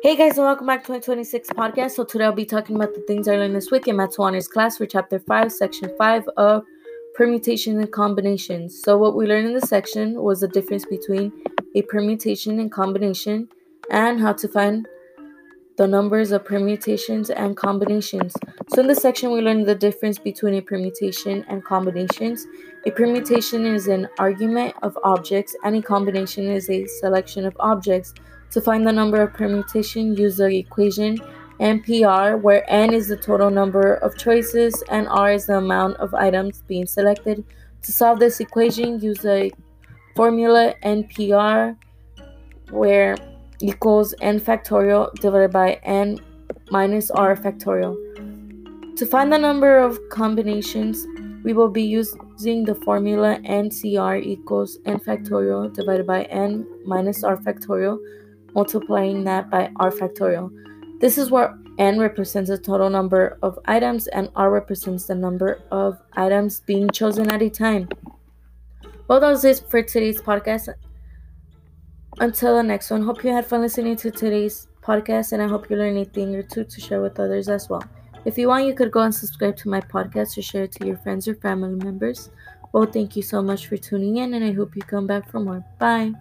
Hey guys, and welcome back to my 26 podcast. So today I'll be talking about the things I learned this week in Honors class for chapter 5, section 5 of permutation and combinations. So what we learned in this section was the difference between a permutation and combination and how to find the numbers of permutations and combinations. So in this section we learned the difference between a permutation and combinations. A permutation is an argument of objects and a combination is a selection of objects. To find the number of permutation, use the equation NPR, where N is the total number of choices and R is the amount of items being selected. To solve this equation, use the formula NPR, where equals N factorial divided by N minus R factorial. To find the number of combinations, we will be using the formula NCR equals N factorial divided by N minus R factorial multiplying that by r factorial. This is where n represents the total number of items and r represents the number of items being chosen at a time. Well, that was it for today's podcast. Until the next one, hope you had fun listening to today's podcast and I hope you learned a thing or two to share with others as well. If you want, you could go and subscribe to my podcast or share it to your friends or family members. Well, thank you so much for tuning in and I hope you come back for more. Bye.